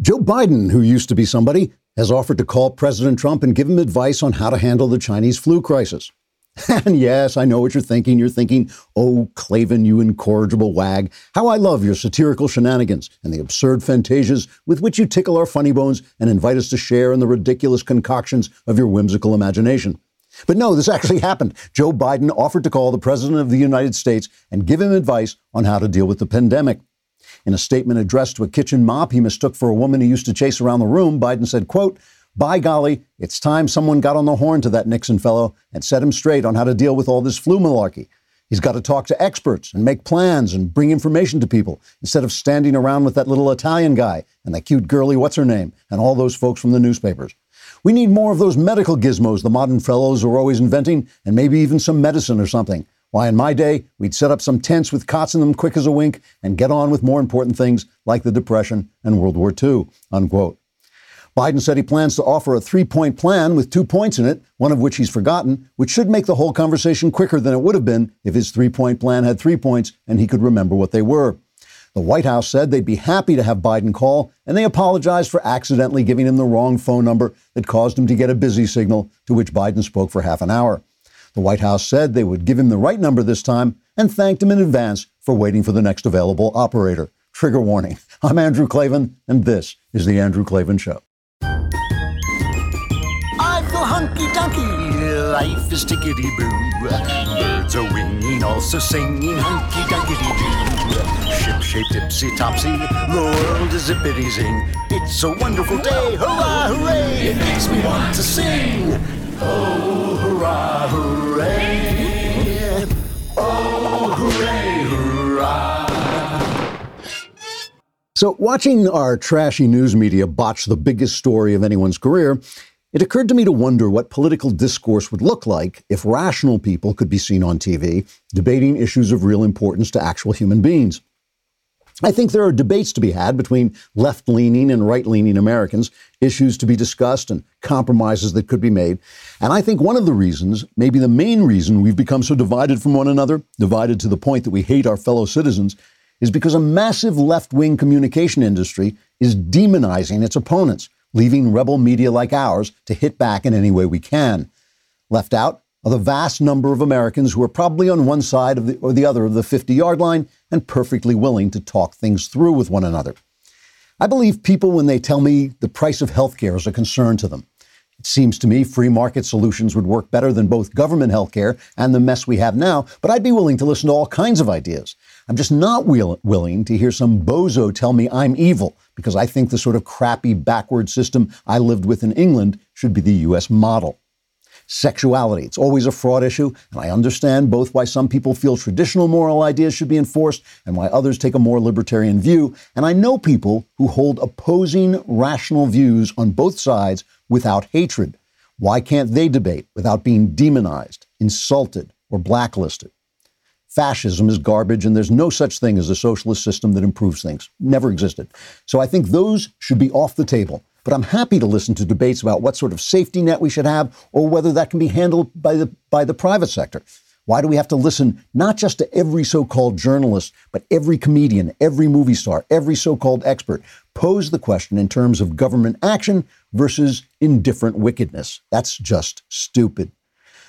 Joe Biden, who used to be somebody, has offered to call President Trump and give him advice on how to handle the Chinese flu crisis. And yes, I know what you're thinking. You're thinking, oh, Klavan, you incorrigible wag, how I love your satirical shenanigans and the absurd fantasias with which you tickle our funny bones and invite us to share in the ridiculous concoctions of your whimsical imagination. But no, this actually happened. Joe Biden offered to call the President of the United States and give him advice on how to deal with the pandemic. In a statement addressed to a kitchen mop he mistook for a woman he used to chase around the room, Biden said, quote, by golly, it's time someone got on the horn to that Nixon fellow and set him straight on how to deal with all this flu malarkey. He's got to talk to experts and make plans and bring information to people instead of standing around with that little Italian guy and that cute girly what's her name and all those folks from the newspapers. We need more of those medical gizmos the modern fellows are always inventing and maybe even some medicine or something. Why, in my day, we'd set up some tents with cots in them quick as a wink and get on with more important things like the Depression and World War II, unquote. Biden said he plans to offer a three point plan with two points in it, one of which he's forgotten, which should make the whole conversation quicker than it would have been if his three point plan had three points and he could remember what they were. The White House said they'd be happy to have Biden call, and they apologized for accidentally giving him the wrong phone number that caused him to get a busy signal, to which Biden spoke for half an hour. The White House said they would give him the right number this time and thanked him in advance for waiting for the next available operator. Trigger warning. I'm Andrew Klavan, and this is The Andrew Klavan Show hunky dunky, life is tickety boo. Birds are winging, also singing hunky dunky doo. Ship shaped tipsy topsy, the world is zippity zing. It's a wonderful day, hurrah, hooray! It makes me want to sing. Oh, hurrah, hooray! Oh, hooray, hurrah! So, watching our trashy news media botch the biggest story of anyone's career it occurred to me to wonder what political discourse would look like if rational people could be seen on TV debating issues of real importance to actual human beings. I think there are debates to be had between left leaning and right leaning Americans, issues to be discussed, and compromises that could be made. And I think one of the reasons, maybe the main reason we've become so divided from one another, divided to the point that we hate our fellow citizens, is because a massive left wing communication industry is demonizing its opponents leaving rebel media like ours to hit back in any way we can. Left out the vast number of Americans who are probably on one side the, or the other of the 50 yard line and perfectly willing to talk things through with one another. I believe people when they tell me the price of healthcare is a concern to them. It seems to me free market solutions would work better than both government healthcare and the mess we have now, but I'd be willing to listen to all kinds of ideas. I'm just not will- willing to hear some bozo tell me I'm evil because I think the sort of crappy backward system I lived with in England should be the US model. Sexuality, it's always a fraud issue, and I understand both why some people feel traditional moral ideas should be enforced and why others take a more libertarian view. And I know people who hold opposing rational views on both sides without hatred. Why can't they debate without being demonized, insulted, or blacklisted? Fascism is garbage, and there's no such thing as a socialist system that improves things. Never existed. So I think those should be off the table. But I'm happy to listen to debates about what sort of safety net we should have or whether that can be handled by the, by the private sector. Why do we have to listen not just to every so called journalist, but every comedian, every movie star, every so called expert pose the question in terms of government action versus indifferent wickedness? That's just stupid.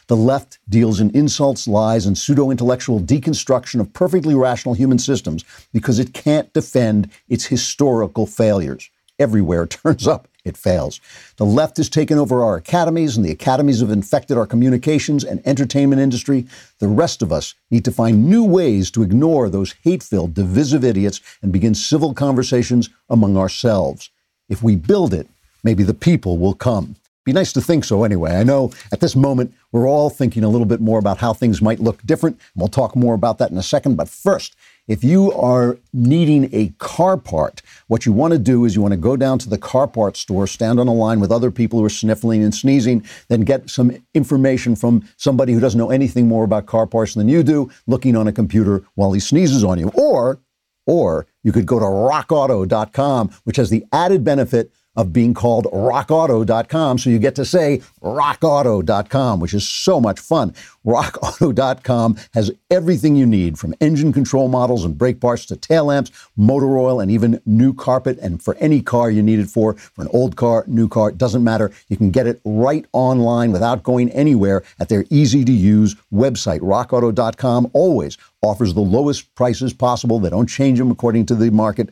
The left deals in insults, lies, and pseudo intellectual deconstruction of perfectly rational human systems because it can't defend its historical failures. Everywhere it turns up, it fails. The left has taken over our academies, and the academies have infected our communications and entertainment industry. The rest of us need to find new ways to ignore those hate filled, divisive idiots and begin civil conversations among ourselves. If we build it, maybe the people will come. Be nice to think so anyway. I know at this moment we're all thinking a little bit more about how things might look different. And we'll talk more about that in a second. But first, if you are needing a car part, what you want to do is you want to go down to the car part store, stand on a line with other people who are sniffling and sneezing, then get some information from somebody who doesn't know anything more about car parts than you do, looking on a computer while he sneezes on you. Or, or you could go to rockauto.com, which has the added benefit of being called rockauto.com. So you get to say rockauto.com, which is so much fun. RockAuto.com has everything you need from engine control models and brake parts to tail lamps, motor oil, and even new carpet. And for any car you need it for, for an old car, new car, it doesn't matter. You can get it right online without going anywhere at their easy to use website. RockAuto.com always offers the lowest prices possible. They don't change them according to the market.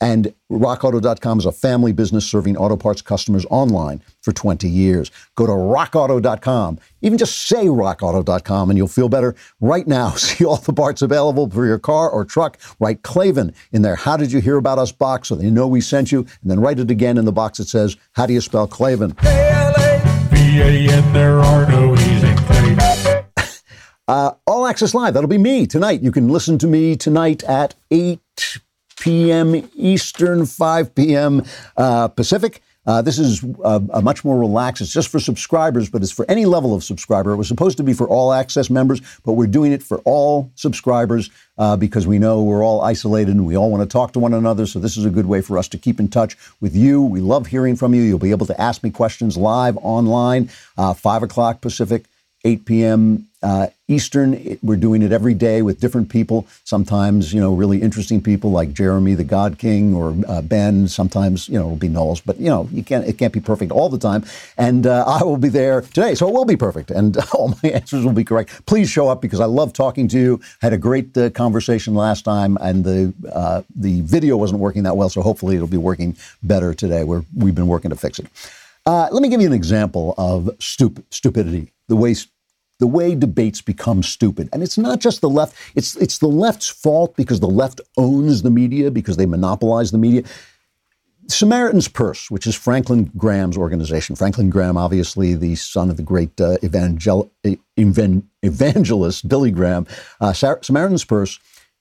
And RockAuto.com is a family business serving auto parts customers online for 20 years. Go to RockAuto.com. Even just say RockAuto.com and you'll feel better. Right now, see all the parts available for your car or truck. Write Klavan in there. How did you hear about us box so they know we sent you? And then write it again in the box that says, How do you spell? K-L-A-V-A-N, there are no. Uh, All Access Live. That'll be me tonight. You can listen to me tonight at 8 p.m. Eastern, 5 p.m. Uh, Pacific. Uh, this is uh, a much more relaxed. It's just for subscribers, but it's for any level of subscriber. It was supposed to be for all access members, but we're doing it for all subscribers uh, because we know we're all isolated and we all want to talk to one another. So this is a good way for us to keep in touch with you. We love hearing from you. You'll be able to ask me questions live online, uh, 5 o'clock Pacific. 8 p.m. Uh, Eastern. It- we're doing it every day with different people. Sometimes, you know, really interesting people like Jeremy, the God King, or uh, Ben. Sometimes, you know, it'll be Knowles, but you know, you can't. It can't be perfect all the time. And uh, I will be there today, so it will be perfect, and all my answers will be correct. Please show up because I love talking to you. Had a great uh, conversation last time, and the uh, the video wasn't working that well, so hopefully it'll be working better today. We're we've been working to fix it. Uh, let me give you an example of stup- stupidity. The way the way debates become stupid, and it's not just the left. It's it's the left's fault because the left owns the media because they monopolize the media. Samaritan's Purse, which is Franklin Graham's organization. Franklin Graham, obviously the son of the great uh, evangel- evan- evangelist Billy Graham. Uh, Sa- Samaritan's Purse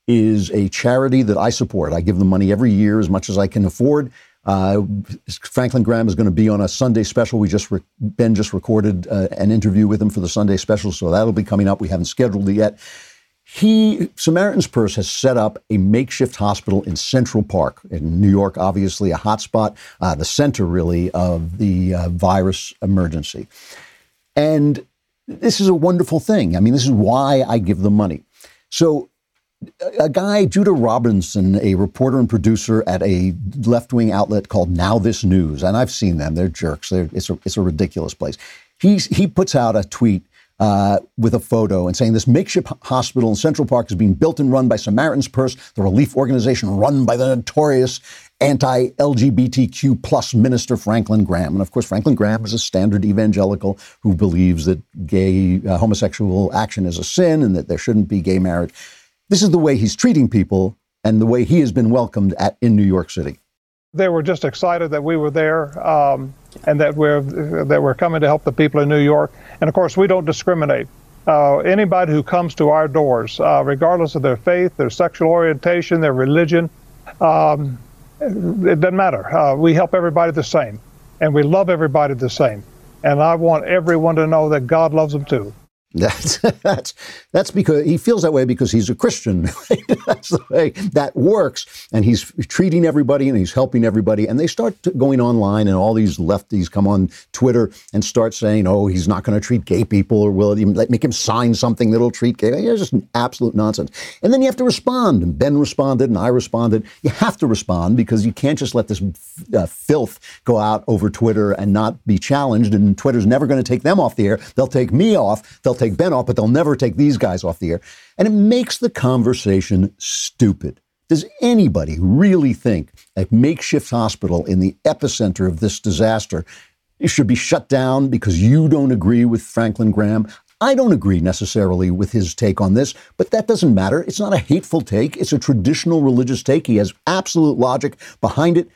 is a charity that I support. I give them money every year as much as I can afford. Uh, Franklin Graham is going to be on a Sunday special. We just re- Ben just recorded uh, an interview with him for the Sunday special, so that'll be coming up. We haven't scheduled it yet. He Samaritan's Purse has set up a makeshift hospital in Central Park in New York, obviously a hotspot, uh, the center really of the uh, virus emergency. And this is a wonderful thing. I mean, this is why I give them money. So a guy, Judah Robinson, a reporter and producer at a left wing outlet called Now This News, and I've seen them. They're jerks. They're, it's, a, it's a ridiculous place. He's, he puts out a tweet uh, with a photo and saying this makeshift hospital in Central Park is being built and run by Samaritan's Purse, the relief organization run by the notorious anti-LGBTQ plus minister Franklin Graham. And of course, Franklin Graham is a standard evangelical who believes that gay uh, homosexual action is a sin and that there shouldn't be gay marriage. This is the way he's treating people and the way he has been welcomed at in New York City. They were just excited that we were there um, and that we're that we're coming to help the people in New York. And of course, we don't discriminate. Uh, anybody who comes to our doors, uh, regardless of their faith, their sexual orientation, their religion, um, it doesn't matter. Uh, we help everybody the same, and we love everybody the same. And I want everyone to know that God loves them too. That's that's that's because he feels that way because he's a Christian. that's the way that works, and he's treating everybody and he's helping everybody. And they start going online, and all these lefties come on Twitter and start saying, "Oh, he's not going to treat gay people, or will it even make him sign something that'll treat gay?" It's just absolute nonsense. And then you have to respond. And Ben responded, and I responded. You have to respond because you can't just let this uh, filth go out over Twitter and not be challenged. And Twitter's never going to take them off the air. They'll take me off. They'll take Ben off, but they'll never take these guys off the air. And it makes the conversation stupid. Does anybody really think a makeshift hospital in the epicenter of this disaster should be shut down because you don't agree with Franklin Graham? I don't agree necessarily with his take on this, but that doesn't matter. It's not a hateful take. It's a traditional religious take. He has absolute logic behind it.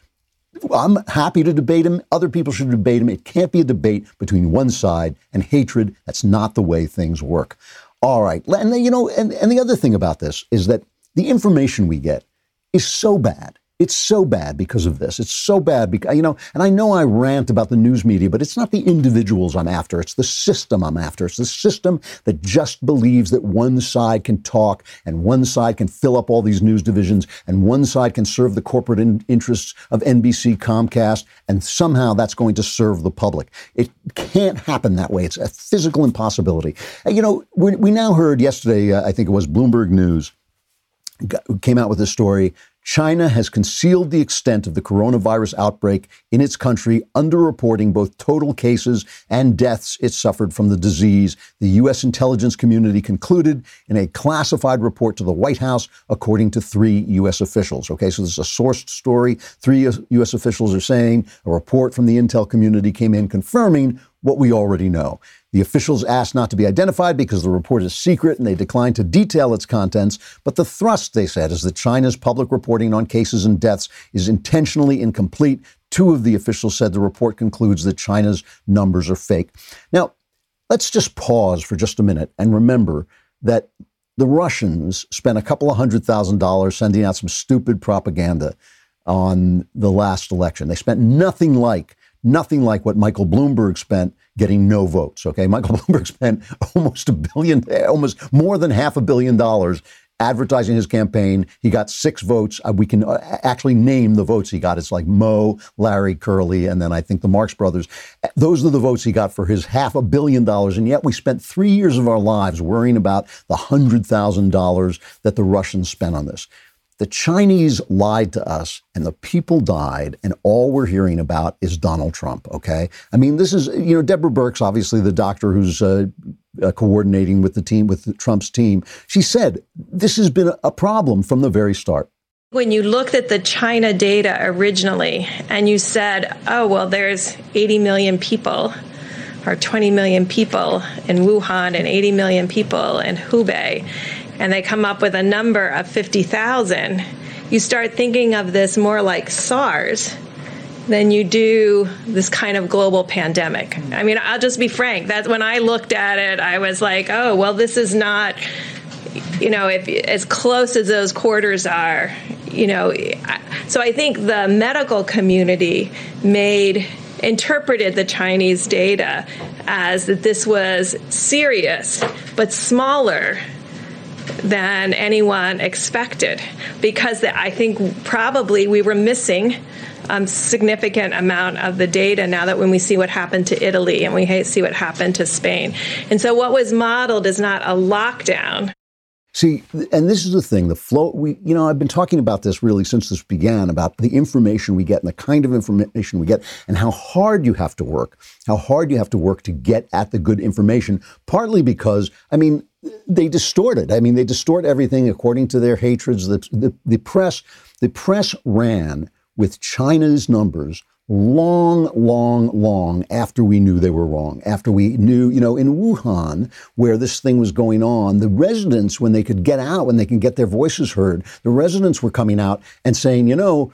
I'm happy to debate him. Other people should debate him. It can't be a debate between one side and hatred. That's not the way things work. All right. And you know, and, and the other thing about this is that the information we get is so bad. It's so bad because of this. It's so bad because, you know, and I know I rant about the news media, but it's not the individuals I'm after. It's the system I'm after. It's the system that just believes that one side can talk and one side can fill up all these news divisions and one side can serve the corporate in- interests of NBC, Comcast, and somehow that's going to serve the public. It can't happen that way. It's a physical impossibility. You know, we, we now heard yesterday, uh, I think it was Bloomberg News, came out with this story China has concealed the extent of the coronavirus outbreak in its country, underreporting both total cases and deaths it suffered from the disease, the U.S. intelligence community concluded in a classified report to the White House, according to three U.S. officials. Okay, so this is a sourced story. Three U.S. officials are saying a report from the intel community came in confirming what we already know. The officials asked not to be identified because the report is secret and they declined to detail its contents. But the thrust, they said, is that China's public reporting on cases and deaths is intentionally incomplete. Two of the officials said the report concludes that China's numbers are fake. Now, let's just pause for just a minute and remember that the Russians spent a couple of hundred thousand dollars sending out some stupid propaganda on the last election. They spent nothing like nothing like what Michael Bloomberg spent getting no votes. Okay, Michael Bloomberg spent almost a billion, almost more than half a billion dollars advertising his campaign. He got six votes. Uh, we can uh, actually name the votes he got. It's like Moe, Larry, Curly, and then I think the Marx Brothers. Uh, those are the votes he got for his half a billion dollars. And yet we spent three years of our lives worrying about the hundred thousand dollars that the Russians spent on this. The Chinese lied to us and the people died, and all we're hearing about is Donald Trump, okay? I mean, this is, you know, Deborah Birx, obviously the doctor who's uh, uh, coordinating with the team, with Trump's team. She said this has been a problem from the very start. When you looked at the China data originally and you said, oh, well, there's 80 million people or 20 million people in Wuhan and 80 million people in Hubei and they come up with a number of 50,000, you start thinking of this more like SARS than you do this kind of global pandemic. I mean, I'll just be frank. That when I looked at it, I was like, "Oh, well, this is not, you know, if as close as those quarters are, you know." So I think the medical community made interpreted the Chinese data as that this was serious but smaller than anyone expected because I think probably we were missing a um, significant amount of the data now that when we see what happened to Italy and we see what happened to Spain. And so what was modeled is not a lockdown. See, and this is the thing, the flow, we, you know, I've been talking about this really since this began about the information we get and the kind of information we get and how hard you have to work, how hard you have to work to get at the good information, partly because, I mean, they distort it. I mean, they distort everything according to their hatreds. The, the, the press, the press ran with China's numbers long, long, long after we knew they were wrong. After we knew, you know, in Wuhan, where this thing was going on, the residents, when they could get out, when they can get their voices heard, the residents were coming out and saying, you know,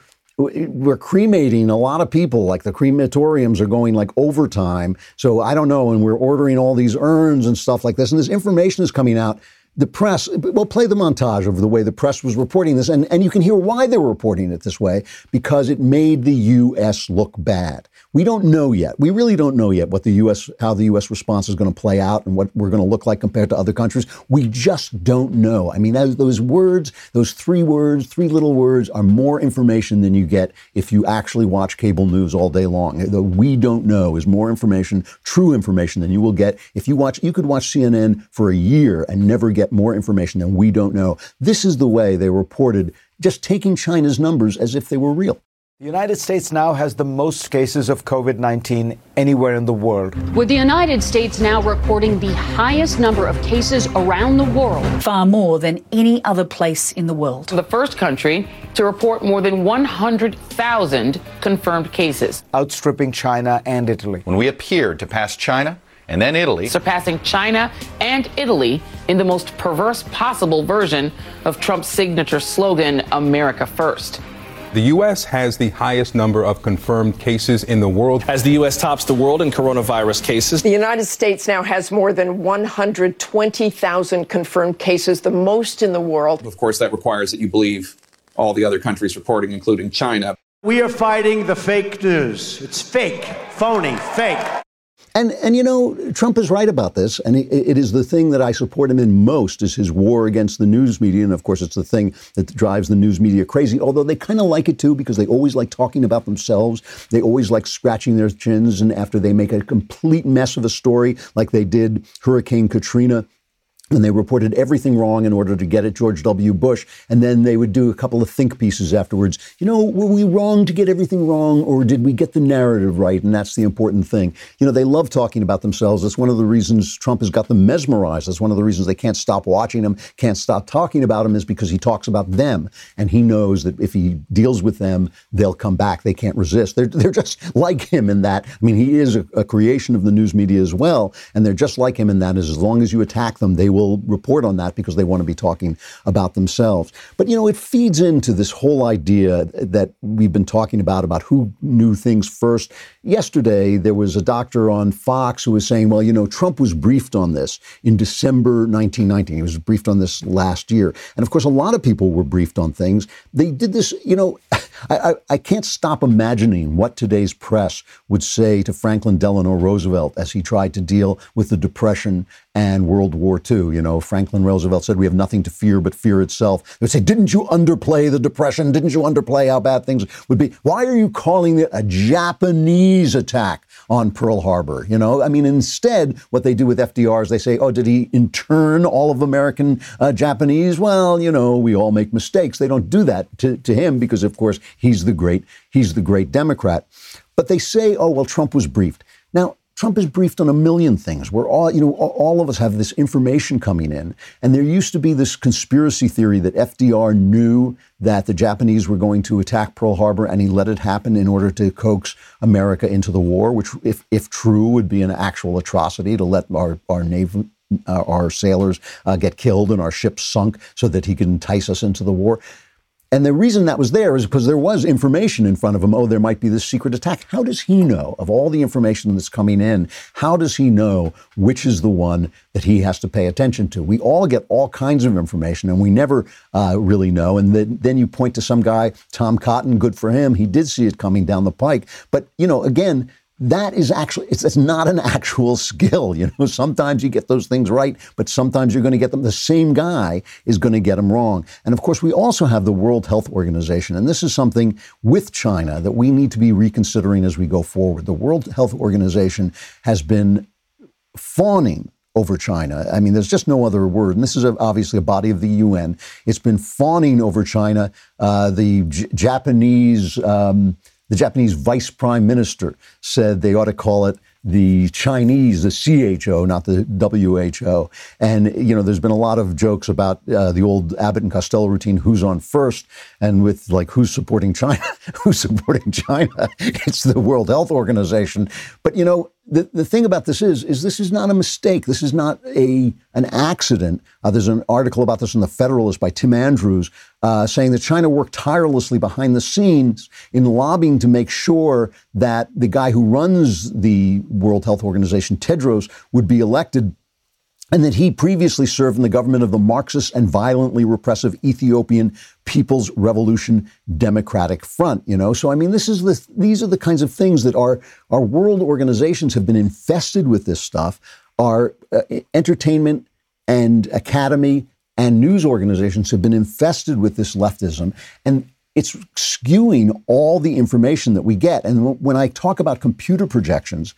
we're cremating a lot of people like the crematoriums are going like overtime. So i don't know and we're ordering all these urns and stuff like this and this information is coming out the press we'll play the montage of the way the press was reporting this and, and you can hear why they were reporting it this way because it made the us look bad we don't know yet. We really don't know yet what the U.S. how the U.S. response is going to play out and what we're going to look like compared to other countries. We just don't know. I mean, those, those words, those three words, three little words, are more information than you get if you actually watch cable news all day long. The we don't know is more information, true information, than you will get if you watch. You could watch CNN for a year and never get more information than we don't know. This is the way they reported, just taking China's numbers as if they were real. The United States now has the most cases of COVID 19 anywhere in the world. With the United States now recording the highest number of cases around the world, far more than any other place in the world. The first country to report more than 100,000 confirmed cases, outstripping China and Italy. When we appeared to pass China, and then Italy. Surpassing China and Italy in the most perverse possible version of Trump's signature slogan, America First. The U.S. has the highest number of confirmed cases in the world. As the U.S. tops the world in coronavirus cases, the United States now has more than 120,000 confirmed cases, the most in the world. Of course, that requires that you believe all the other countries reporting, including China. We are fighting the fake news. It's fake, phony, fake. And and you know Trump is right about this, and it, it is the thing that I support him in most is his war against the news media, and of course it's the thing that drives the news media crazy. Although they kind of like it too because they always like talking about themselves, they always like scratching their chins, and after they make a complete mess of a story, like they did Hurricane Katrina and they reported everything wrong in order to get at George W. Bush. And then they would do a couple of think pieces afterwards. You know, were we wrong to get everything wrong, or did we get the narrative right? And that's the important thing. You know, they love talking about themselves. That's one of the reasons Trump has got them mesmerized. That's one of the reasons they can't stop watching him, can't stop talking about him, is because he talks about them. And he knows that if he deals with them, they'll come back. They can't resist. They're, they're just like him in that. I mean, he is a, a creation of the news media as well. And they're just like him in that, as long as you attack them, they will will report on that because they want to be talking about themselves. But, you know, it feeds into this whole idea that we've been talking about, about who knew things first. Yesterday, there was a doctor on Fox who was saying, well, you know, Trump was briefed on this in December 1919. He was briefed on this last year. And of course, a lot of people were briefed on things. They did this, you know, I, I, I, can't stop imagining what today's press would say to Franklin Delano Roosevelt as he tried to deal with the Depression and World War II. You know, Franklin Roosevelt said, We have nothing to fear but fear itself. They would say, Didn't you underplay the Depression? Didn't you underplay how bad things would be? Why are you calling it a Japanese attack on Pearl Harbor? You know, I mean, instead, what they do with FDR is they say, Oh, did he intern all of American uh, Japanese? Well, you know, we all make mistakes. They don't do that to, to him because, of course, he's the great he's the great Democrat. But they say, oh well, Trump was briefed. Now Trump is briefed on a million things. We're all, you know, all of us have this information coming in. And there used to be this conspiracy theory that FDR knew that the Japanese were going to attack Pearl Harbor and he let it happen in order to coax America into the war, which, if, if true, would be an actual atrocity to let our, our naval, uh, our sailors uh, get killed and our ships sunk so that he could entice us into the war. And the reason that was there is because there was information in front of him. Oh, there might be this secret attack. How does he know of all the information that's coming in? How does he know which is the one that he has to pay attention to? We all get all kinds of information and we never uh, really know. And then, then you point to some guy, Tom Cotton, good for him. He did see it coming down the pike. But, you know, again, that is actually it's, it's, not an actual skill you know sometimes you get those things right but sometimes you're going to get them the same guy is going to get them wrong and of course we also have the world health organization and this is something with china that we need to be reconsidering as we go forward the world health organization has been fawning over China. I mean, there's just no other word. And this is a, obviously a body of the UN. It's been fawning over China. Uh, the J- Japanese um, the Japanese vice prime minister said they ought to call it the Chinese, the CHO, not the WHO. And, you know, there's been a lot of jokes about uh, the old Abbott and Costello routine, who's on first, and with like who's supporting China, who's supporting China. It's the World Health Organization. But, you know, the, the thing about this is, is this is not a mistake. This is not a an accident. Uh, there's an article about this in the Federalist by Tim Andrews uh, saying that China worked tirelessly behind the scenes in lobbying to make sure that the guy who runs the World Health Organization, Tedros, would be elected and that he previously served in the government of the Marxist and violently repressive Ethiopian People's Revolution Democratic Front. You know, so I mean, this is the these are the kinds of things that our our world organizations have been infested with. This stuff, our uh, entertainment and academy and news organizations have been infested with this leftism, and it's skewing all the information that we get. And when I talk about computer projections,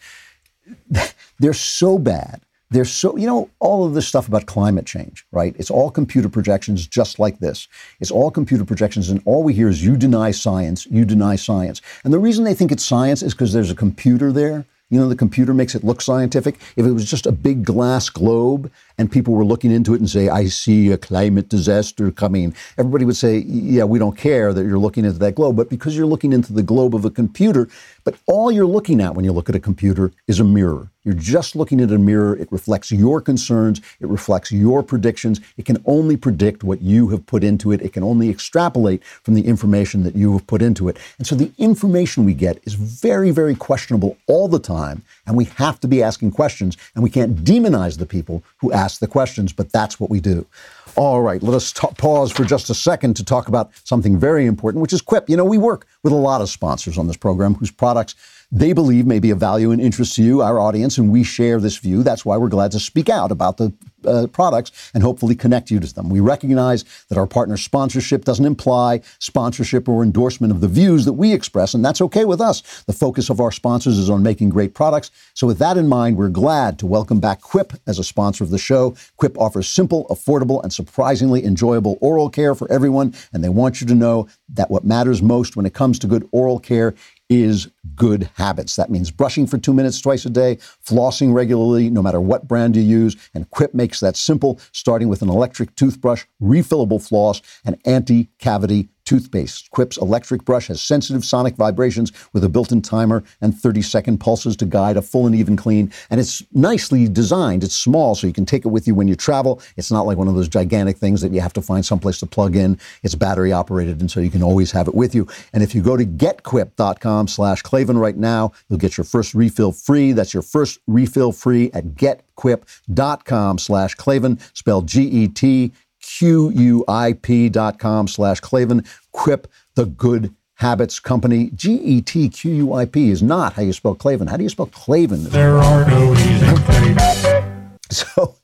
they're so bad They're so, you know, all of this stuff about climate change, right? It's all computer projections just like this. It's all computer projections, and all we hear is you deny science, you deny science. And the reason they think it's science is because there's a computer there. You know, the computer makes it look scientific. If it was just a big glass globe and people were looking into it and say, I see a climate disaster coming, everybody would say, Yeah, we don't care that you're looking into that globe. But because you're looking into the globe of a computer, but all you're looking at when you look at a computer is a mirror. You're just looking at a mirror. It reflects your concerns. It reflects your predictions. It can only predict what you have put into it. It can only extrapolate from the information that you have put into it. And so the information we get is very, very questionable all the time. And we have to be asking questions. And we can't demonize the people who ask the questions, but that's what we do. All right, let us pause for just a second to talk about something very important, which is Quip. You know, we work with a lot of sponsors on this program whose products they believe may be of value and interest to you, our audience, and we share this view. That's why we're glad to speak out about the uh, products and hopefully connect you to them. We recognize that our partner sponsorship doesn't imply sponsorship or endorsement of the views that we express, and that's okay with us. The focus of our sponsors is on making great products. So, with that in mind, we're glad to welcome back Quip as a sponsor of the show. Quip offers simple, affordable, and surprisingly enjoyable oral care for everyone, and they want you to know that what matters most when it comes to good oral care is good habits. That means brushing for two minutes twice a day, flossing regularly, no matter what brand you use. And Quip makes that simple, starting with an electric toothbrush, refillable floss, and anti cavity toothpaste. Quip's electric brush has sensitive sonic vibrations with a built-in timer and 30-second pulses to guide a full and even clean. And it's nicely designed. It's small, so you can take it with you when you travel. It's not like one of those gigantic things that you have to find someplace to plug in. It's battery operated, and so you can always have it with you. And if you go to getquip.com slash Klavan right now, you'll get your first refill free. That's your first refill free at getquip.com slash Klavan, spelled G-E-T Q-U-I-P.com slash Klavan. Quip, the good habits company. G-E-T-Q-U-I-P is not how you spell Klavan. How do you spell Klavan? There are no easy So,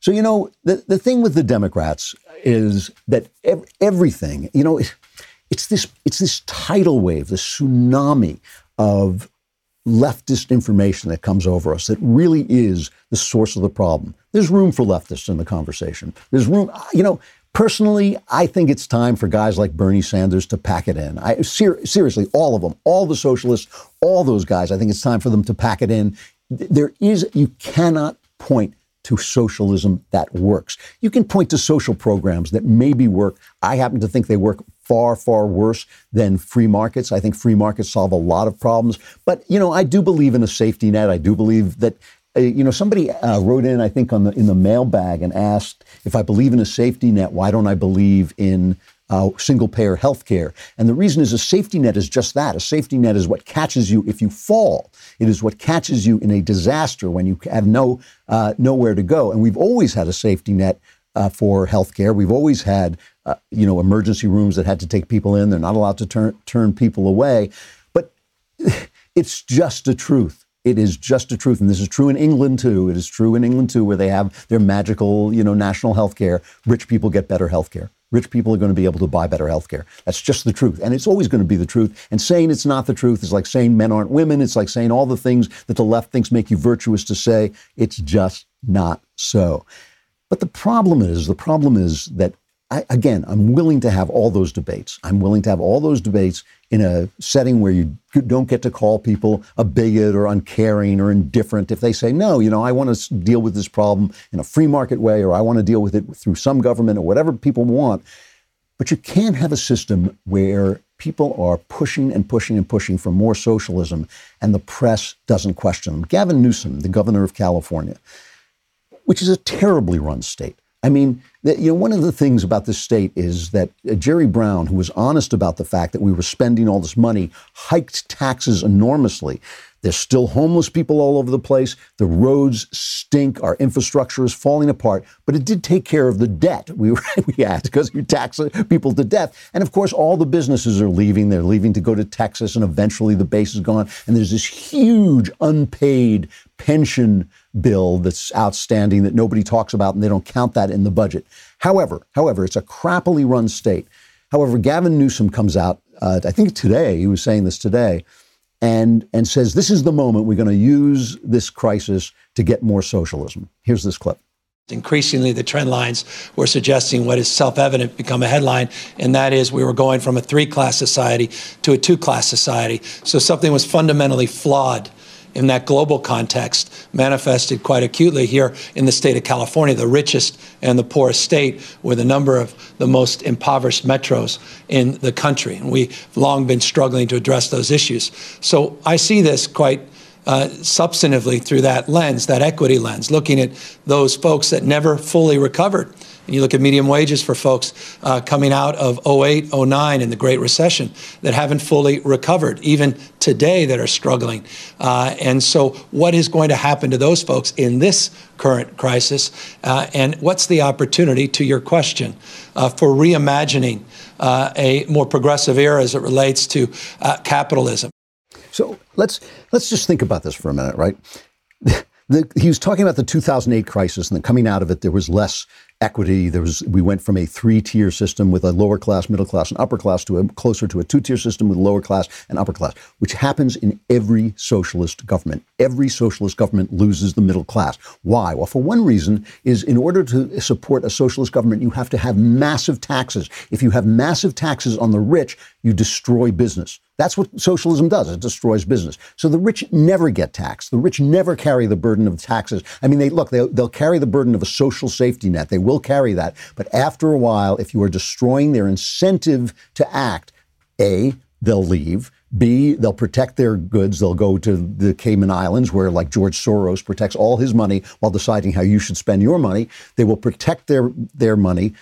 so you know, the, the thing with the Democrats is that ev- everything, you know, it's this, it's this tidal wave, this tsunami of leftist information that comes over us that really is the source of the problem. There's room for leftists in the conversation. There's room, you know, personally, I think it's time for guys like Bernie Sanders to pack it in. I ser- seriously, all of them, all the socialists, all those guys, I think it's time for them to pack it in. There is you cannot point to socialism that works. You can point to social programs that maybe work. I happen to think they work far, far worse than free markets. I think free markets solve a lot of problems. But, you know, I do believe in a safety net. I do believe that uh, you know, somebody uh, wrote in, I think, on the in the mailbag and asked if I believe in a safety net, why don't I believe in uh, single payer health care? And the reason is a safety net is just that. A safety net is what catches you if you fall. It is what catches you in a disaster when you have no uh, nowhere to go. And we've always had a safety net uh, for health care. We've always had, uh, you know, emergency rooms that had to take people in. They're not allowed to turn turn people away. But it's just the truth. It is just a truth, and this is true in England too. It is true in England too, where they have their magical, you know, national health care. Rich people get better health care. Rich people are going to be able to buy better health care. That's just the truth. And it's always going to be the truth. And saying it's not the truth is like saying men aren't women. It's like saying all the things that the left thinks make you virtuous to say. It's just not so. But the problem is, the problem is that I, again, I'm willing to have all those debates. I'm willing to have all those debates in a setting where you don't get to call people a bigot or uncaring or indifferent if they say, no, you know, I want to deal with this problem in a free market way or I want to deal with it through some government or whatever people want. But you can't have a system where people are pushing and pushing and pushing for more socialism and the press doesn't question them. Gavin Newsom, the governor of California, which is a terribly run state, I mean, you know, one of the things about this state is that uh, Jerry Brown, who was honest about the fact that we were spending all this money, hiked taxes enormously. There's still homeless people all over the place. The roads stink. Our infrastructure is falling apart. But it did take care of the debt we, we had because we tax people to death. And of course, all the businesses are leaving. They're leaving to go to Texas, and eventually the base is gone. And there's this huge unpaid pension bill that's outstanding that nobody talks about, and they don't count that in the budget. However, however, it's a crappily run state. However, Gavin Newsom comes out, uh, I think today, he was saying this today, and, and says this is the moment we're going to use this crisis to get more socialism. Here's this clip. Increasingly, the trend lines were suggesting what is self evident become a headline, and that is we were going from a three class society to a two class society. So something was fundamentally flawed in that global context manifested quite acutely here in the state of California, the richest and the poorest state with a number of the most impoverished metros in the country. And we've long been struggling to address those issues. So I see this quite uh, substantively through that lens, that equity lens, looking at those folks that never fully recovered. And you look at medium wages for folks uh, coming out of 08, 09 in the Great Recession that haven't fully recovered, even today that are struggling. Uh, and so, what is going to happen to those folks in this current crisis? Uh, and what's the opportunity, to your question, uh, for reimagining uh, a more progressive era as it relates to uh, capitalism? So let's let's just think about this for a minute, right? The, he was talking about the 2008 crisis, and then coming out of it, there was less equity. There was we went from a three-tier system with a lower class, middle class, and upper class to a closer to a two-tier system with lower class and upper class, which happens in every socialist government. Every socialist government loses the middle class. Why? Well, for one reason is in order to support a socialist government, you have to have massive taxes. If you have massive taxes on the rich, you destroy business. That's what socialism does. It destroys business. So the rich never get taxed. The rich never carry the burden of taxes. I mean, they look, they'll, they'll carry the burden of a social safety net. They will carry that. But after a while, if you are destroying their incentive to act, A, they'll leave. B, they'll protect their goods. They'll go to the Cayman Islands where, like George Soros, protects all his money while deciding how you should spend your money. They will protect their, their money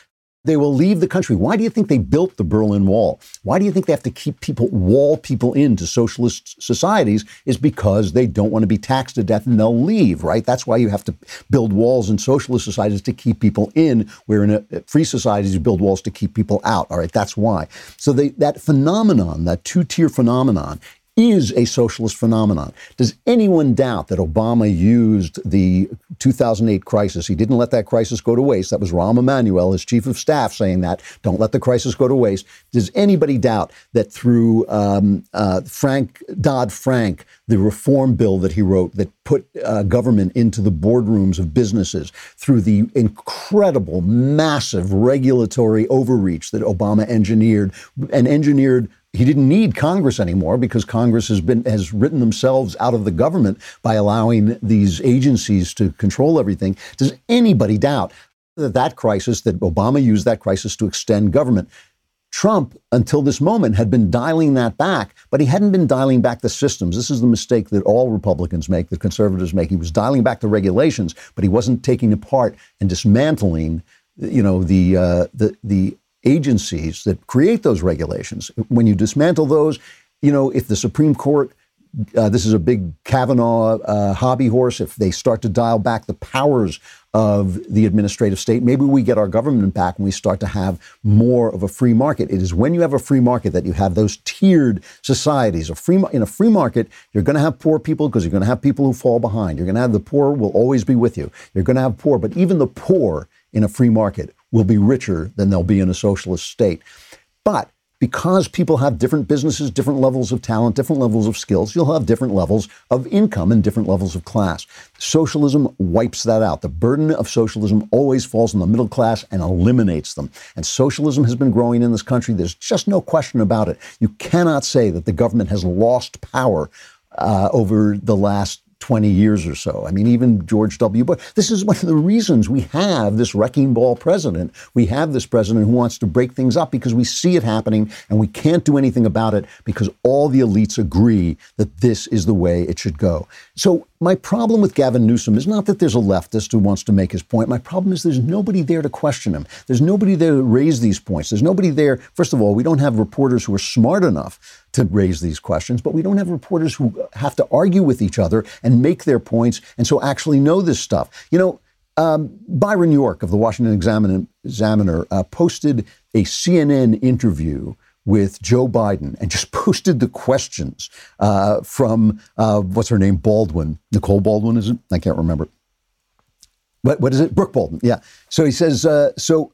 they will leave the country. Why do you think they built the Berlin Wall? Why do you think they have to keep people, wall people into socialist societies? Is because they don't want to be taxed to death and they'll leave, right? That's why you have to build walls in socialist societies to keep people in, where in a, free societies you build walls to keep people out, all right? That's why. So they, that phenomenon, that two tier phenomenon, is a socialist phenomenon. Does anyone doubt that Obama used the 2008 crisis? He didn't let that crisis go to waste. That was Rahm Emanuel, his chief of staff, saying that. Don't let the crisis go to waste. Does anybody doubt that through um, uh, Frank Dodd Frank, the reform bill that he wrote that put uh, government into the boardrooms of businesses, through the incredible, massive regulatory overreach that Obama engineered and engineered he didn't need Congress anymore because Congress has been has written themselves out of the government by allowing these agencies to control everything. Does anybody doubt that that crisis that Obama used that crisis to extend government? Trump, until this moment, had been dialing that back, but he hadn't been dialing back the systems. This is the mistake that all Republicans make, that conservatives make. He was dialing back the regulations, but he wasn't taking apart and dismantling, you know, the uh, the the agencies that create those regulations. When you dismantle those, you know, if the Supreme Court, uh, this is a big Kavanaugh uh, hobby horse, if they start to dial back the powers of the administrative state, maybe we get our government back and we start to have more of a free market. It is when you have a free market that you have those tiered societies. A free in a free market, you're going to have poor people because you're going to have people who fall behind. You're going to have the poor will always be with you. You're going to have poor, but even the poor in a free market will be richer than they'll be in a socialist state. But because people have different businesses, different levels of talent, different levels of skills, you'll have different levels of income and different levels of class. Socialism wipes that out. The burden of socialism always falls on the middle class and eliminates them. And socialism has been growing in this country. There's just no question about it. You cannot say that the government has lost power uh, over the last 20 years or so. I mean, even George W. Bush. This is one of the reasons we have this wrecking ball president. We have this president who wants to break things up because we see it happening and we can't do anything about it because all the elites agree that this is the way it should go. So my problem with Gavin Newsom is not that there's a leftist who wants to make his point. My problem is there's nobody there to question him. There's nobody there to raise these points. There's nobody there. First of all, we don't have reporters who are smart enough to raise these questions, but we don't have reporters who have to argue with each other and make their points and so actually know this stuff. You know, um, Byron York of the Washington Examiner, Examiner uh, posted a CNN interview with Joe Biden and just posted the questions uh, from uh, what's her name, Baldwin, Nicole Baldwin, is it? I can't remember. What, what is it? Brooke Baldwin. Yeah. So he says, uh, so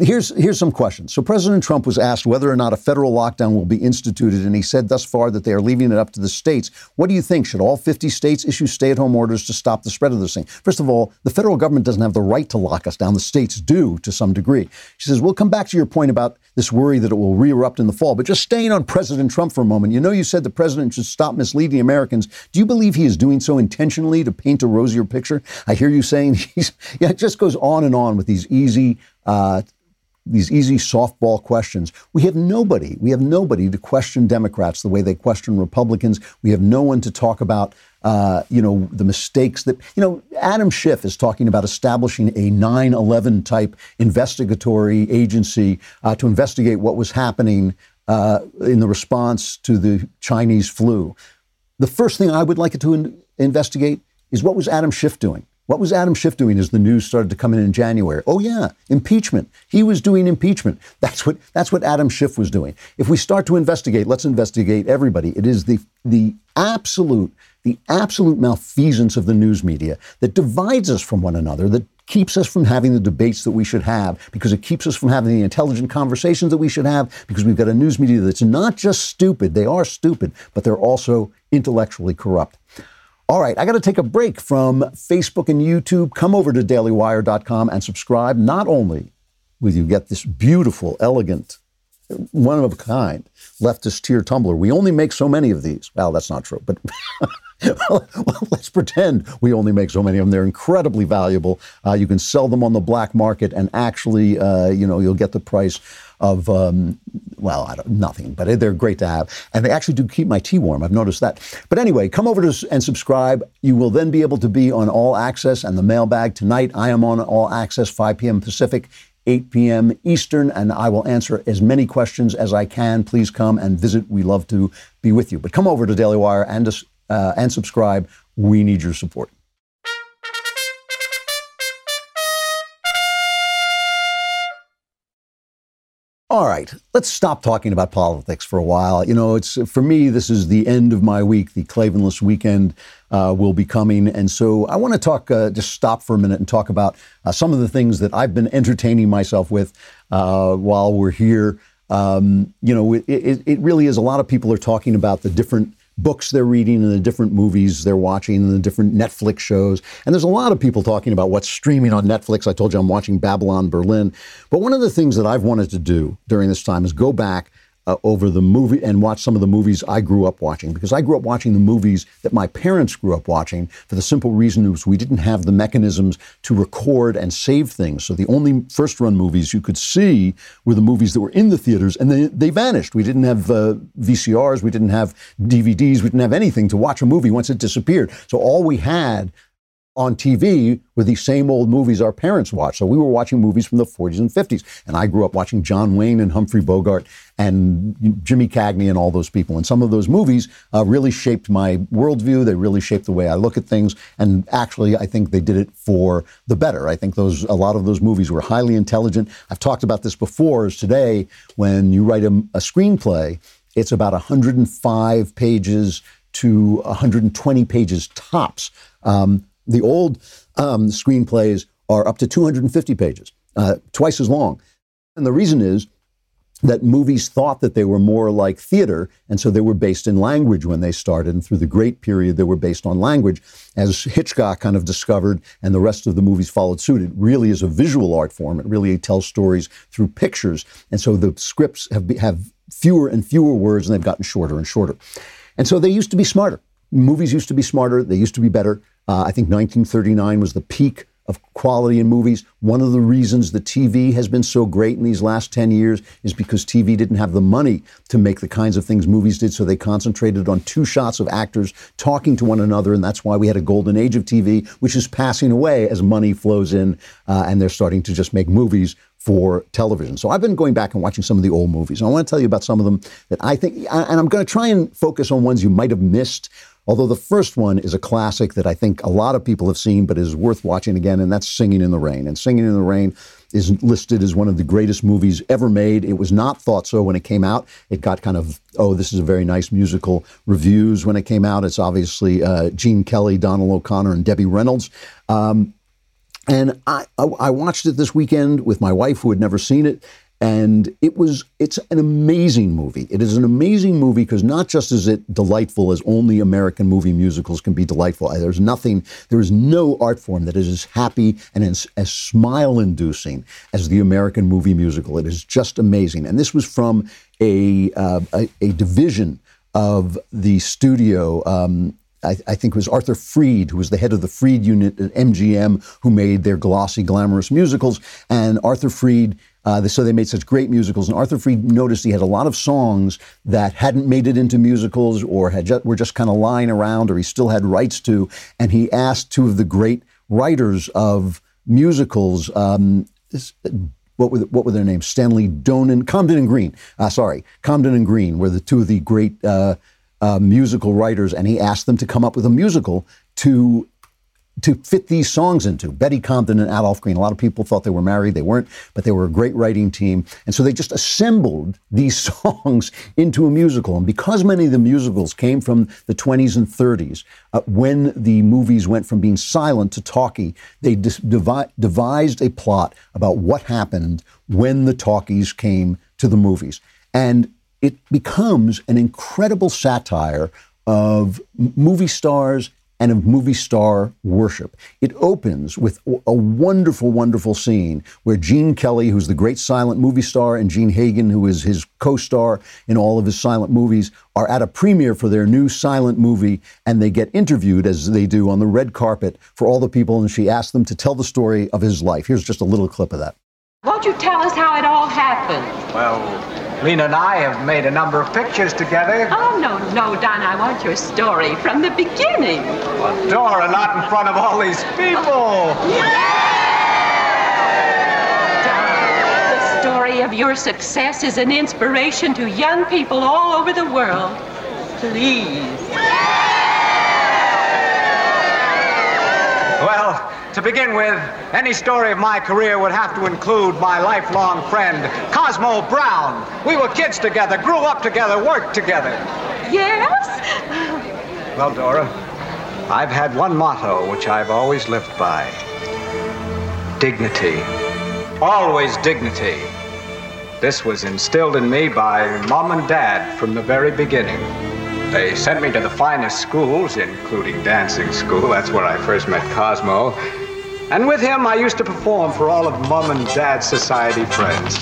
Here's, here's some questions. So, President Trump was asked whether or not a federal lockdown will be instituted, and he said thus far that they are leaving it up to the states. What do you think? Should all 50 states issue stay at home orders to stop the spread of this thing? First of all, the federal government doesn't have the right to lock us down. The states do to some degree. She says, We'll come back to your point about this worry that it will re erupt in the fall, but just staying on President Trump for a moment. You know, you said the president should stop misleading Americans. Do you believe he is doing so intentionally to paint a rosier picture? I hear you saying he's, yeah, it just goes on and on with these easy, uh, these easy softball questions. We have nobody. We have nobody to question Democrats the way they question Republicans. We have no one to talk about, uh, you know, the mistakes that, you know, Adam Schiff is talking about establishing a 9/11 type investigatory agency uh, to investigate what was happening uh, in the response to the Chinese flu. The first thing I would like it to in- investigate is what was Adam Schiff doing? What was Adam Schiff doing as the news started to come in in January? Oh yeah, impeachment. He was doing impeachment. That's what that's what Adam Schiff was doing. If we start to investigate, let's investigate everybody. It is the the absolute the absolute malfeasance of the news media that divides us from one another, that keeps us from having the debates that we should have, because it keeps us from having the intelligent conversations that we should have, because we've got a news media that's not just stupid, they are stupid, but they're also intellectually corrupt. All right, I got to take a break from Facebook and YouTube. Come over to dailywire.com and subscribe. Not only will you get this beautiful, elegant, one of a kind leftist tier tumbler, we only make so many of these. Well, that's not true, but. let's pretend we only make so many of them. They're incredibly valuable. Uh, you can sell them on the black market, and actually, uh, you know, you'll get the price of um, well, nothing, but they're great to have, and they actually do keep my tea warm. I've noticed that. But anyway, come over to and subscribe. You will then be able to be on All Access and the mailbag tonight. I am on All Access, 5 p.m. Pacific. 8 p.m. Eastern, and I will answer as many questions as I can. Please come and visit. We love to be with you. But come over to Daily Wire and, uh, and subscribe. We need your support. All right, let's stop talking about politics for a while. You know, it's for me. This is the end of my week. The Klavanless weekend uh, will be coming, and so I want to talk. Uh, just stop for a minute and talk about uh, some of the things that I've been entertaining myself with uh, while we're here. Um, you know, it, it, it really is. A lot of people are talking about the different books they're reading and the different movies they're watching and the different Netflix shows. And there's a lot of people talking about what's streaming on Netflix. I told you I'm watching Babylon Berlin. But one of the things that I've wanted to do during this time is go back uh, over the movie and watch some of the movies I grew up watching because I grew up watching the movies that my parents grew up watching for the simple reason was we didn't have the mechanisms to record and save things. So the only first run movies you could see were the movies that were in the theaters and they, they vanished. We didn't have uh, VCRs, we didn't have DVDs, we didn't have anything to watch a movie once it disappeared. So all we had on TV were these same old movies our parents watched. So we were watching movies from the 40s and 50s. And I grew up watching John Wayne and Humphrey Bogart and Jimmy Cagney and all those people. And some of those movies uh, really shaped my worldview. They really shaped the way I look at things. And actually, I think they did it for the better. I think those a lot of those movies were highly intelligent. I've talked about this before. Is today when you write a, a screenplay, it's about 105 pages to 120 pages tops. Um, the old um, screenplays are up to 250 pages, uh, twice as long. And the reason is that movies thought that they were more like theater, and so they were based in language when they started. And through the great period, they were based on language, as Hitchcock kind of discovered, and the rest of the movies followed suit. It really is a visual art form. It really tells stories through pictures, and so the scripts have have fewer and fewer words, and they've gotten shorter and shorter. And so they used to be smarter. Movies used to be smarter. They used to be better. Uh, I think 1939 was the peak of quality in movies. One of the reasons the TV has been so great in these last 10 years is because TV didn't have the money to make the kinds of things movies did, so they concentrated on two shots of actors talking to one another, and that's why we had a golden age of TV, which is passing away as money flows in, uh, and they're starting to just make movies for television. So I've been going back and watching some of the old movies. And I want to tell you about some of them that I think, and I'm going to try and focus on ones you might have missed Although the first one is a classic that I think a lot of people have seen, but is worth watching again, and that's Singing in the Rain. And Singing in the Rain is listed as one of the greatest movies ever made. It was not thought so when it came out. It got kind of, oh, this is a very nice musical reviews when it came out. It's obviously uh, Gene Kelly, Donald O'Connor, and Debbie Reynolds. Um, and I, I watched it this weekend with my wife, who had never seen it, and it was it's an amazing movie. It is an amazing movie because not just is it delightful as only american movie musicals can be delightful there's nothing there is no art form that is as happy and as, as smile inducing as the american movie musical. It is just amazing. And this was from a uh, a, a, division of the studio um, I, I, think it was Arthur Freed, who was the head of the Freed unit at MGM, who made their glossy, glamorous musicals. And Arthur Freed Uh, so they made such great musicals. And Arthur Freed noticed he had a lot of songs that hadn't made it into musicals or had were just kind of lying around or he still had rights to. And he asked two of the great writers of musicals. Um, what were, the, what were their names? Stanley Donen, Comden and Green. Uh, sorry, Comden and Green were the two of the great uh, uh, musical writers, and he asked them to come up with a musical to to fit these songs into. Betty Comden and Adolph Green. A lot of people thought they were married. They weren't, but they were a great writing team. And so they just assembled these songs into a musical. And because many of the musicals came from the 20s and 30s, uh, when the movies went from being silent to talkie, they devi- devised a plot about what happened when the talkies came to the movies. And it becomes an incredible satire of movie stars and of movie star worship. It opens with a wonderful, wonderful scene where Gene Kelly, who's the great silent movie star, and Jean Hagen, who is his co star in all of his silent movies, are at a premiere for their new silent movie, and they get interviewed, as they do on the red carpet, for all the people, and she asks them to tell the story of his life. Here's just a little clip of that. Won't you tell us how it all happened? Well, Lina and I have made a number of pictures together. Oh, no, no, Don, I want your story from the beginning. Well, Dora, not in front of all these people. Don, the story of your success is an inspiration to young people all over the world. Please. Well, to begin with, any story of my career would have to include my lifelong friend, Cosmo Brown. We were kids together, grew up together, worked together. Yes? Well, Dora, I've had one motto which I've always lived by dignity. Always dignity. This was instilled in me by Mom and Dad from the very beginning. They sent me to the finest schools, including dancing school. That's where I first met Cosmo. And with him, I used to perform for all of Mom and Dad's society friends.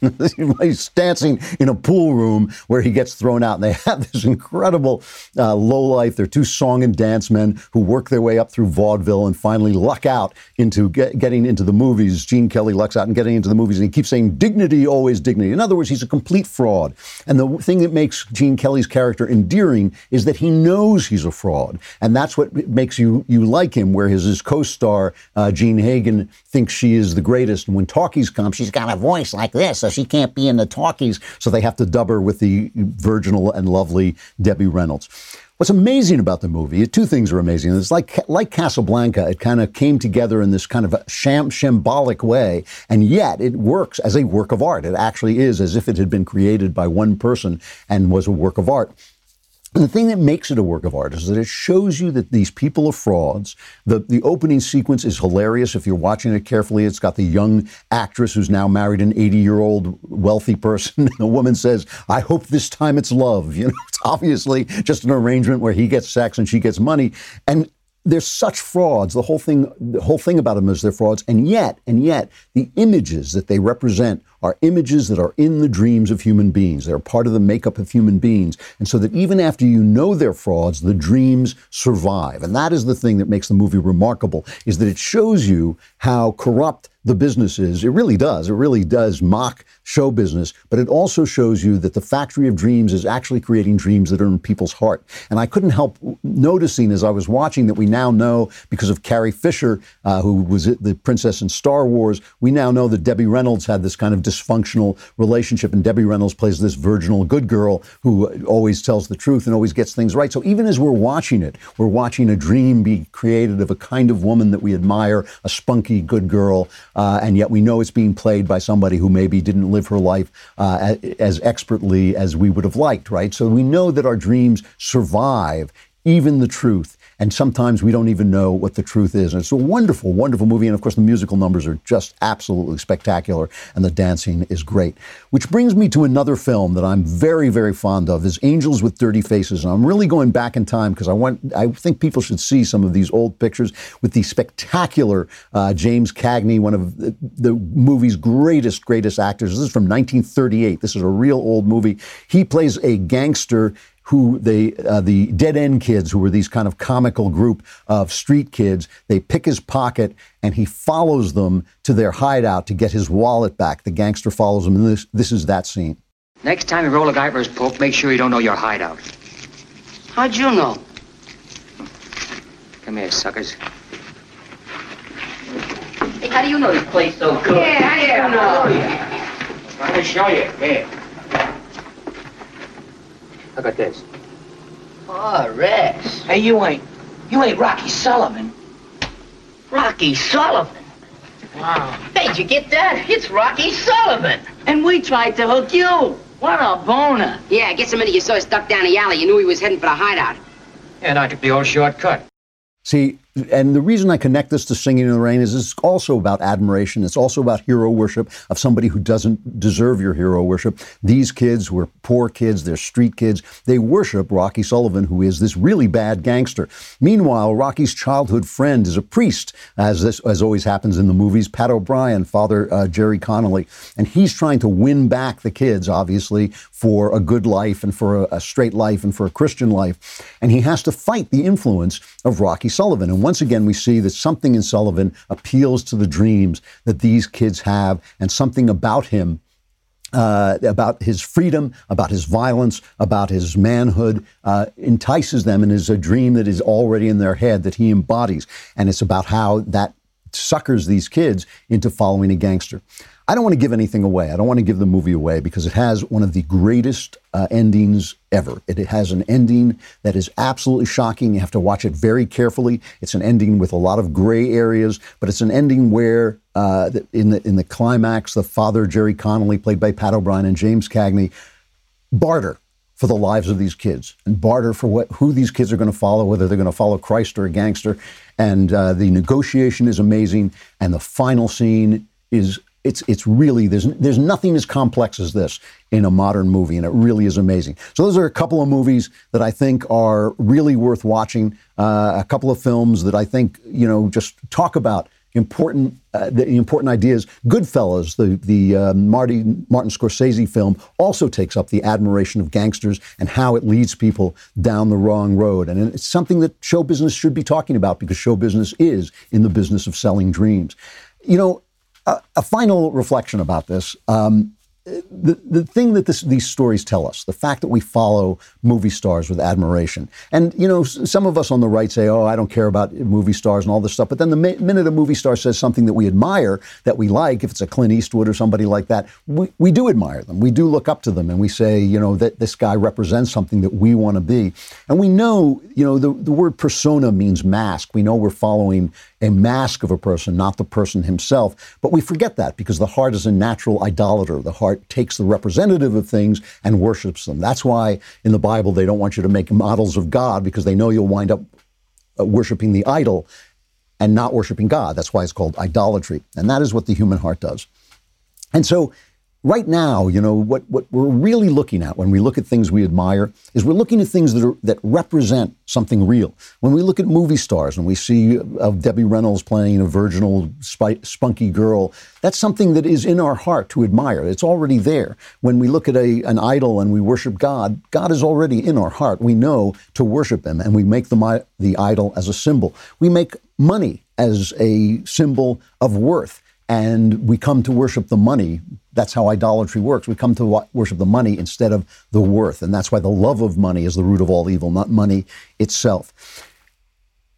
He's dancing in a pool room where he gets thrown out. And they have this incredible uh, low life. They're two song and dance men who work their way up through vaudeville and finally luck out into get, getting into the movies. Gene Kelly lucks out and getting into the movies. And he keeps saying, dignity, always dignity. In other words, he's a complete fraud. And the thing that makes Gene Kelly's character endearing is that he knows he's a fraud. And that's what makes you, you like him, where his, his co star, uh, Jean Hagen, thinks she is the greatest. And when talkies come, she's got a voice like this, she can't be in the talkies. So they have to dub her with the virginal and lovely Debbie Reynolds. What's amazing about the movie, two things are amazing. It's like like Casablanca, it kind of came together in this kind of sham, shambolic way, and yet it works as a work of art. It actually is as if it had been created by one person and was a work of art. And the thing that makes it a work of art is that it shows you that these people are frauds. The, the opening sequence is hilarious if you're watching it carefully. It's got the young actress who's now married an 80 year old wealthy person. the woman says, I hope this time it's love. You know, it's obviously just an arrangement where he gets sex and she gets money. And they're such frauds. The whole thing, the whole thing about them is they're frauds. And yet, and yet, the images that they represent are images that are in the dreams of human beings. They're part of the makeup of human beings. And so that even after you know they're frauds, the dreams survive. And that is the thing that makes the movie remarkable, is that it shows you how corrupt the business is. It really does. It really does mock show business, but it also shows you that the factory of dreams is actually creating dreams that are in people's heart. And I couldn't help noticing as I was watching that we now know, because of Carrie Fisher, uh, who was the princess in Star Wars, we now know that Debbie Reynolds had this kind of dysfunctional relationship, and Debbie Reynolds plays this virginal good girl who always tells the truth and always gets things right. So even as we're watching it, we're watching a dream be created of a kind of woman that we admire, a spunky good girl, uh, and yet we know it's being played by somebody who maybe didn't live her life uh, as expertly as we would have liked, right? So we know that our dreams survive even the truth. And sometimes we don't even know what the truth is. And it's a wonderful, wonderful movie. And of course, the musical numbers are just absolutely spectacular, and the dancing is great. Which brings me to another film that I'm very, very fond of is Angels with Dirty Faces. And I'm really going back in time because I want, I think people should see some of these old pictures with the spectacular uh, James Cagney, one of the, the movie's greatest, greatest actors. This is from 1938. This is a real old movie. He plays a gangster who they, uh, the dead end kids, who were these kind of comical group of street kids, they pick his pocket and he follows them to their hideout to get his wallet back. The gangster follows him, and this, this is that scene. Next time you roll a guy for his poke, make sure you don't know your hideout. How'd you know? Come here, suckers. Hey, how do you know this place so good? Yeah, how do you know? Trying to show you. Here. Look at this. Oh, Rex. Hey, you ain't, you ain't Rocky Sullivan. Rocky Sullivan. Wow. How'd you get that? It's Rocky Sullivan. And we tried to hook you. What a boner. Yeah, I guess the minute you saw us duck down the alley, you knew he was heading for the hideout. Yeah, and I took the old shortcut. See, and the reason I connect this to Singing in the Rain is it's also about admiration. It's also about hero worship of somebody who doesn't deserve your hero worship. These kids who are poor kids, they're street kids, they worship Rocky Sullivan, who is this really bad gangster. Meanwhile, Rocky's childhood friend is a priest, as this as always happens in the movies, Pat O'Brien, Father uh, Jerry Connolly, and he's trying to win back the kids, obviously, for a good life and for a, a straight life and for a Christian life, and he has to fight the influence of Rocky Sullivan. And once again, we see that something in Sullivan appeals to the dreams that these kids have, and something about him. Uh, about his freedom, about his violence, about his manhood, uh, entices them and is a dream that is already in their head that he embodies. And it's about how that suckers these kids into following a gangster. I don't want to give anything away. I don't want to give the movie away because it has one of the greatest uh, endings ever. It, has an ending that is absolutely shocking. You have to watch it very carefully. It's an ending with a lot of gray areas, but it's an ending where uh, in the in the climax, the father Jerry Connolly, played by Pat O'Brien and James Cagney, barter for the lives of these kids and barter for what who these kids are going to follow, whether they're going to follow Christ or a gangster. And uh, the negotiation is amazing, and the final scene is it's it's really there's there's nothing as complex as this in a modern movie, and it really is amazing. So those are a couple of movies that I think are really worth watching. Uh, a couple of films that I think you know just talk about important uh, the important ideas. Goodfellas, the the uh, Marty Martin Scorsese film, also takes up the admiration of gangsters and how it leads people down the wrong road, and it's something that show business should be talking about because show business is in the business of selling dreams. You know, a, a final reflection about this. Um, the, the thing that this, these stories tell us, the fact that we follow movie stars with admiration. And, you know, some of us on the right say, oh, I don't care about movie stars and all this stuff. But then the minute a movie star says something that we admire, that we like, if it's a Clint Eastwood or somebody like that, we, we do admire them. We do look up to them and we say, you know, that this guy represents something that we want to be. And we know, you know, the, the word persona means mask. We know we're following a mask of a person, not the person himself. But we forget that because the heart is a natural idolater. The heart takes the representative of things and worships them. That's why in the Bible they don't want you to make models of God because they know you'll wind up uh, worshiping the idol and not worshiping God. That's why it's called idolatry. And that is what the human heart does. And so right now, you know, what, what we're really looking at when we look at things we admire is we're looking at things that, are, that represent something real. When we look at movie stars and we see uh, Debbie Reynolds playing a virginal, spy, spunky girl, that's something that is in our heart to admire. It's already there. When we look at a, an idol and we worship God, God is already in our heart. We know to worship Him and we make the, the idol as a symbol. We make money as a symbol of worth and we come to worship the money. That's how idolatry works. We come to worship the money instead of the worth. And that's why the love of money is the root of all evil, not money itself.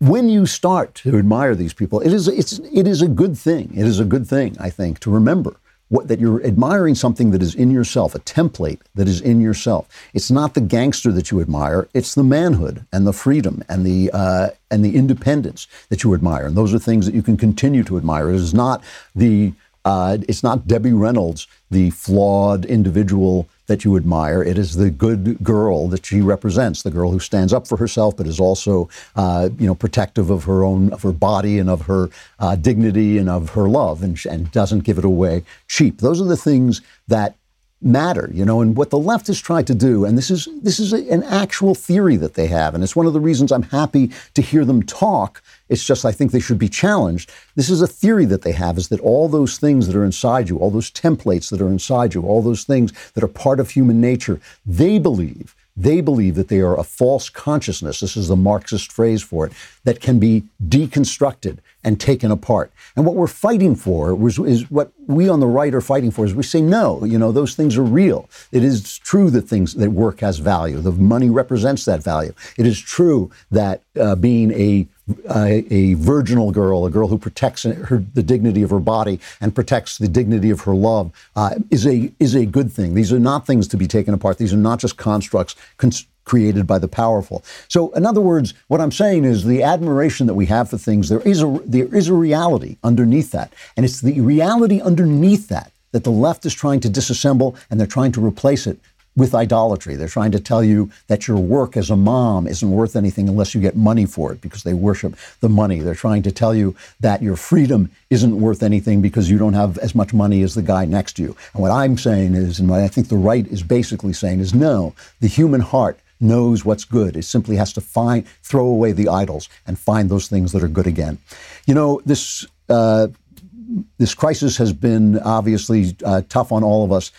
When you start to admire these people, it is, it's, it is a good thing. It is a good thing, I think, to remember what, that you're admiring something that is in yourself, a template that is in yourself. It's not the gangster that you admire; it's the manhood and the freedom and the uh, and the independence that you admire. And those are things that you can continue to admire. It is not the uh, it's not Debbie Reynolds, the flawed individual that you admire. It is the good girl that she represents, the girl who stands up for herself, but is also, uh, you know, protective of her own, of her body and of her uh, dignity and of her love, and, and doesn't give it away cheap. Those are the things that matter, you know, and what the left has tried to do, and this is this is a, an actual theory that they have, and it's one of the reasons I'm happy to hear them talk. It's just I think they should be challenged. This is a theory that they have is that all those things that are inside you, all those templates that are inside you, all those things that are part of human nature, they believe They believe that they are a false consciousness. This is the Marxist phrase for it that can be deconstructed and taken apart. And what we're fighting for was, is what we on the right are fighting for is we say no, you know, those things are real. It is true that things that work has value. The money represents that value. It is true that uh, being a a, a, virginal girl, a girl who protects her, the dignity of her body and protects the dignity of her love, uh, is a is a good thing. These are not things to be taken apart. These are not just constructs cons- created by the powerful. So, in other words, what I'm saying is the admiration that we have for things. There is a there is a reality underneath that, and it's the reality underneath that that the left is trying to disassemble, and they're trying to replace it with idolatry. They're trying to tell you that your work as a mom isn't worth anything unless you get money for it because they worship the money. They're trying to tell you that your freedom isn't worth anything because you don't have as much money as the guy next to you. And what I'm saying is, and what I think the right is basically saying is no, the human heart knows what's good. It simply has to find, throw away the idols and find those things that are good again. You know, this, uh, this crisis has been obviously uh, tough on all of us.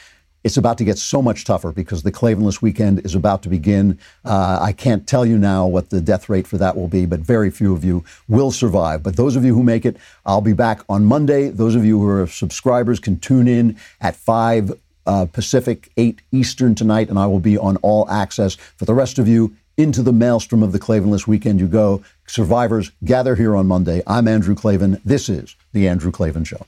It's about to get so much tougher because the Klavanless weekend is about to begin. Uh, I can't tell you now what the death rate for that will be, but very few of you will survive. But those of you who make it, I'll be back on Monday. Those of you who are subscribers can tune in at 5 uh, Pacific, 8 Eastern tonight, and I will be on all access. For the rest of you, into the maelstrom of the Klavanless weekend you go. Survivors, gather here on Monday. I'm Andrew Klavan. This is The Andrew Klavan Show.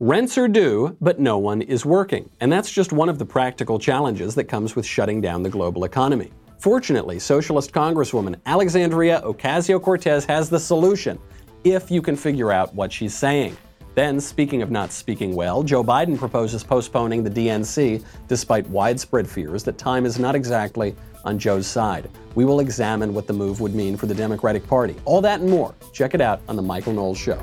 Rents are due, but no one is working. And that's just one of the practical challenges that comes with shutting down the global economy. Fortunately, Socialist Congresswoman Alexandria Ocasio Cortez has the solution, if you can figure out what she's saying. Then, speaking of not speaking well, Joe Biden proposes postponing the DNC despite widespread fears that time is not exactly on Joe's side. We will examine what the move would mean for the Democratic Party. All that and more. Check it out on The Michael Knowles Show.